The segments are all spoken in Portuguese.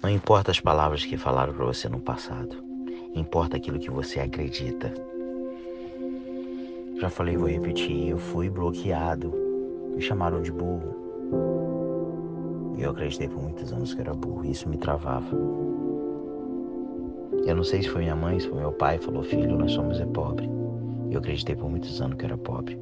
Não importa as palavras que falaram para você no passado, importa aquilo que você acredita. Já falei, vou repetir, eu fui bloqueado, me chamaram de burro. E eu acreditei por muitos anos que era burro, e isso me travava. Eu não sei se foi minha mãe, se foi meu pai, falou, filho, nós somos é pobre. E eu acreditei por muitos anos que era pobre.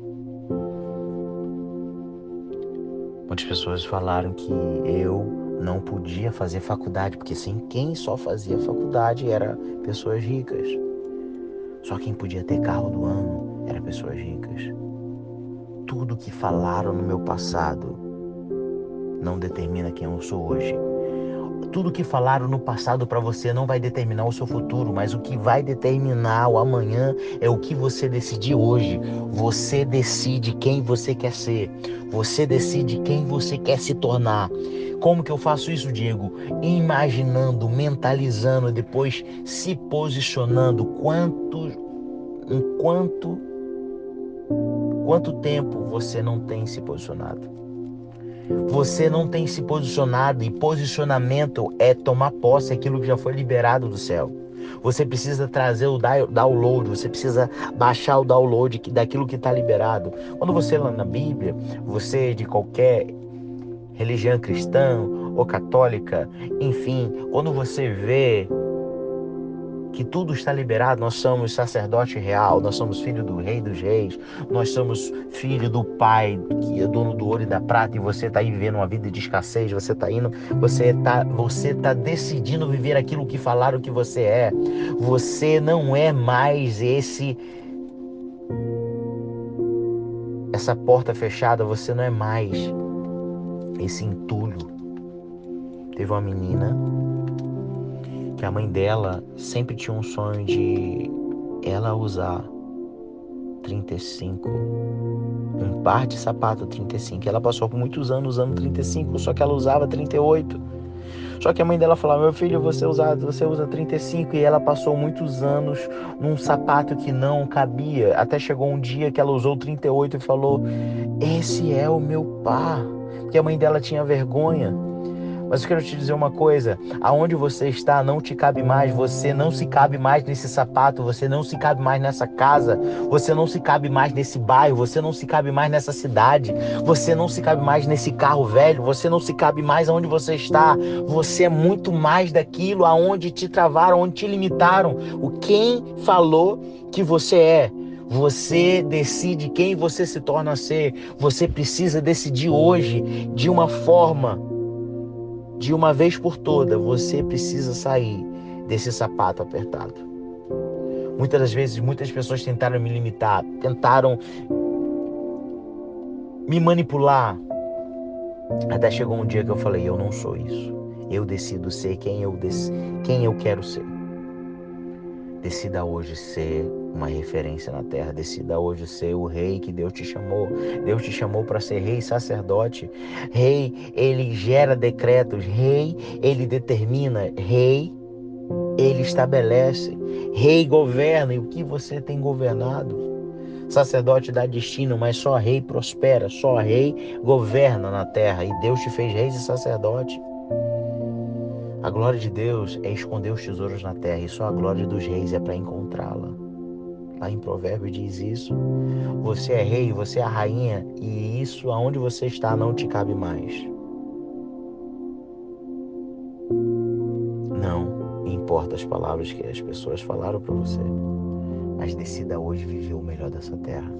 Muitas pessoas falaram que eu não podia fazer faculdade, porque sem quem só fazia faculdade era pessoas ricas. Só quem podia ter carro do ano era pessoas ricas. Tudo que falaram no meu passado não determina quem eu sou hoje. Tudo que falaram no passado para você não vai determinar o seu futuro, mas o que vai determinar o amanhã é o que você decidir hoje. Você decide quem você quer ser. Você decide quem você quer se tornar. Como que eu faço isso, Diego? Imaginando, mentalizando, depois se posicionando quanto enquanto quanto tempo você não tem se posicionado? Você não tem se posicionado e posicionamento é tomar posse aquilo que já foi liberado do céu. Você precisa trazer o download, você precisa baixar o download daquilo que está liberado. Quando você lê na Bíblia, você de qualquer religião cristã ou católica, enfim, quando você vê que tudo está liberado. Nós somos sacerdote real, nós somos filho do rei dos reis, nós somos filho do pai que é dono do ouro e da prata e você está aí vivendo uma vida de escassez, você está indo, você está você tá decidindo viver aquilo que falaram que você é. Você não é mais esse essa porta fechada, você não é mais esse entulho. Teve uma menina que a mãe dela sempre tinha um sonho de ela usar 35, um par de sapato 35. Ela passou por muitos anos usando 35, só que ela usava 38. Só que a mãe dela falava: "Meu filho, você usa, você usa 35" e ela passou muitos anos num sapato que não cabia. Até chegou um dia que ela usou 38 e falou: "Esse é o meu par". Porque a mãe dela tinha vergonha mas eu quero te dizer uma coisa: aonde você está não te cabe mais, você não se cabe mais nesse sapato, você não se cabe mais nessa casa, você não se cabe mais nesse bairro, você não se cabe mais nessa cidade, você não se cabe mais nesse carro velho, você não se cabe mais aonde você está. Você é muito mais daquilo aonde te travaram, onde te limitaram. O quem falou que você é. Você decide quem você se torna ser. Você precisa decidir hoje de uma forma de uma vez por toda, você precisa sair desse sapato apertado. Muitas das vezes, muitas pessoas tentaram me limitar, tentaram me manipular. Até chegou um dia que eu falei: eu não sou isso. Eu decido ser quem eu, quem eu quero ser. Decida hoje ser uma referência na terra. Decida hoje ser o rei que Deus te chamou. Deus te chamou para ser rei sacerdote. Rei, ele gera decretos. Rei, ele determina. Rei, ele estabelece. Rei governa. E o que você tem governado? Sacerdote dá destino, mas só rei prospera. Só rei governa na terra. E Deus te fez reis e sacerdote. A glória de Deus é esconder os tesouros na terra e só a glória dos reis é para encontrá-la. Lá em Provérbio diz isso. Você é rei, você é a rainha e isso aonde você está não te cabe mais. Não importa as palavras que as pessoas falaram para você, mas decida hoje viver o melhor dessa terra.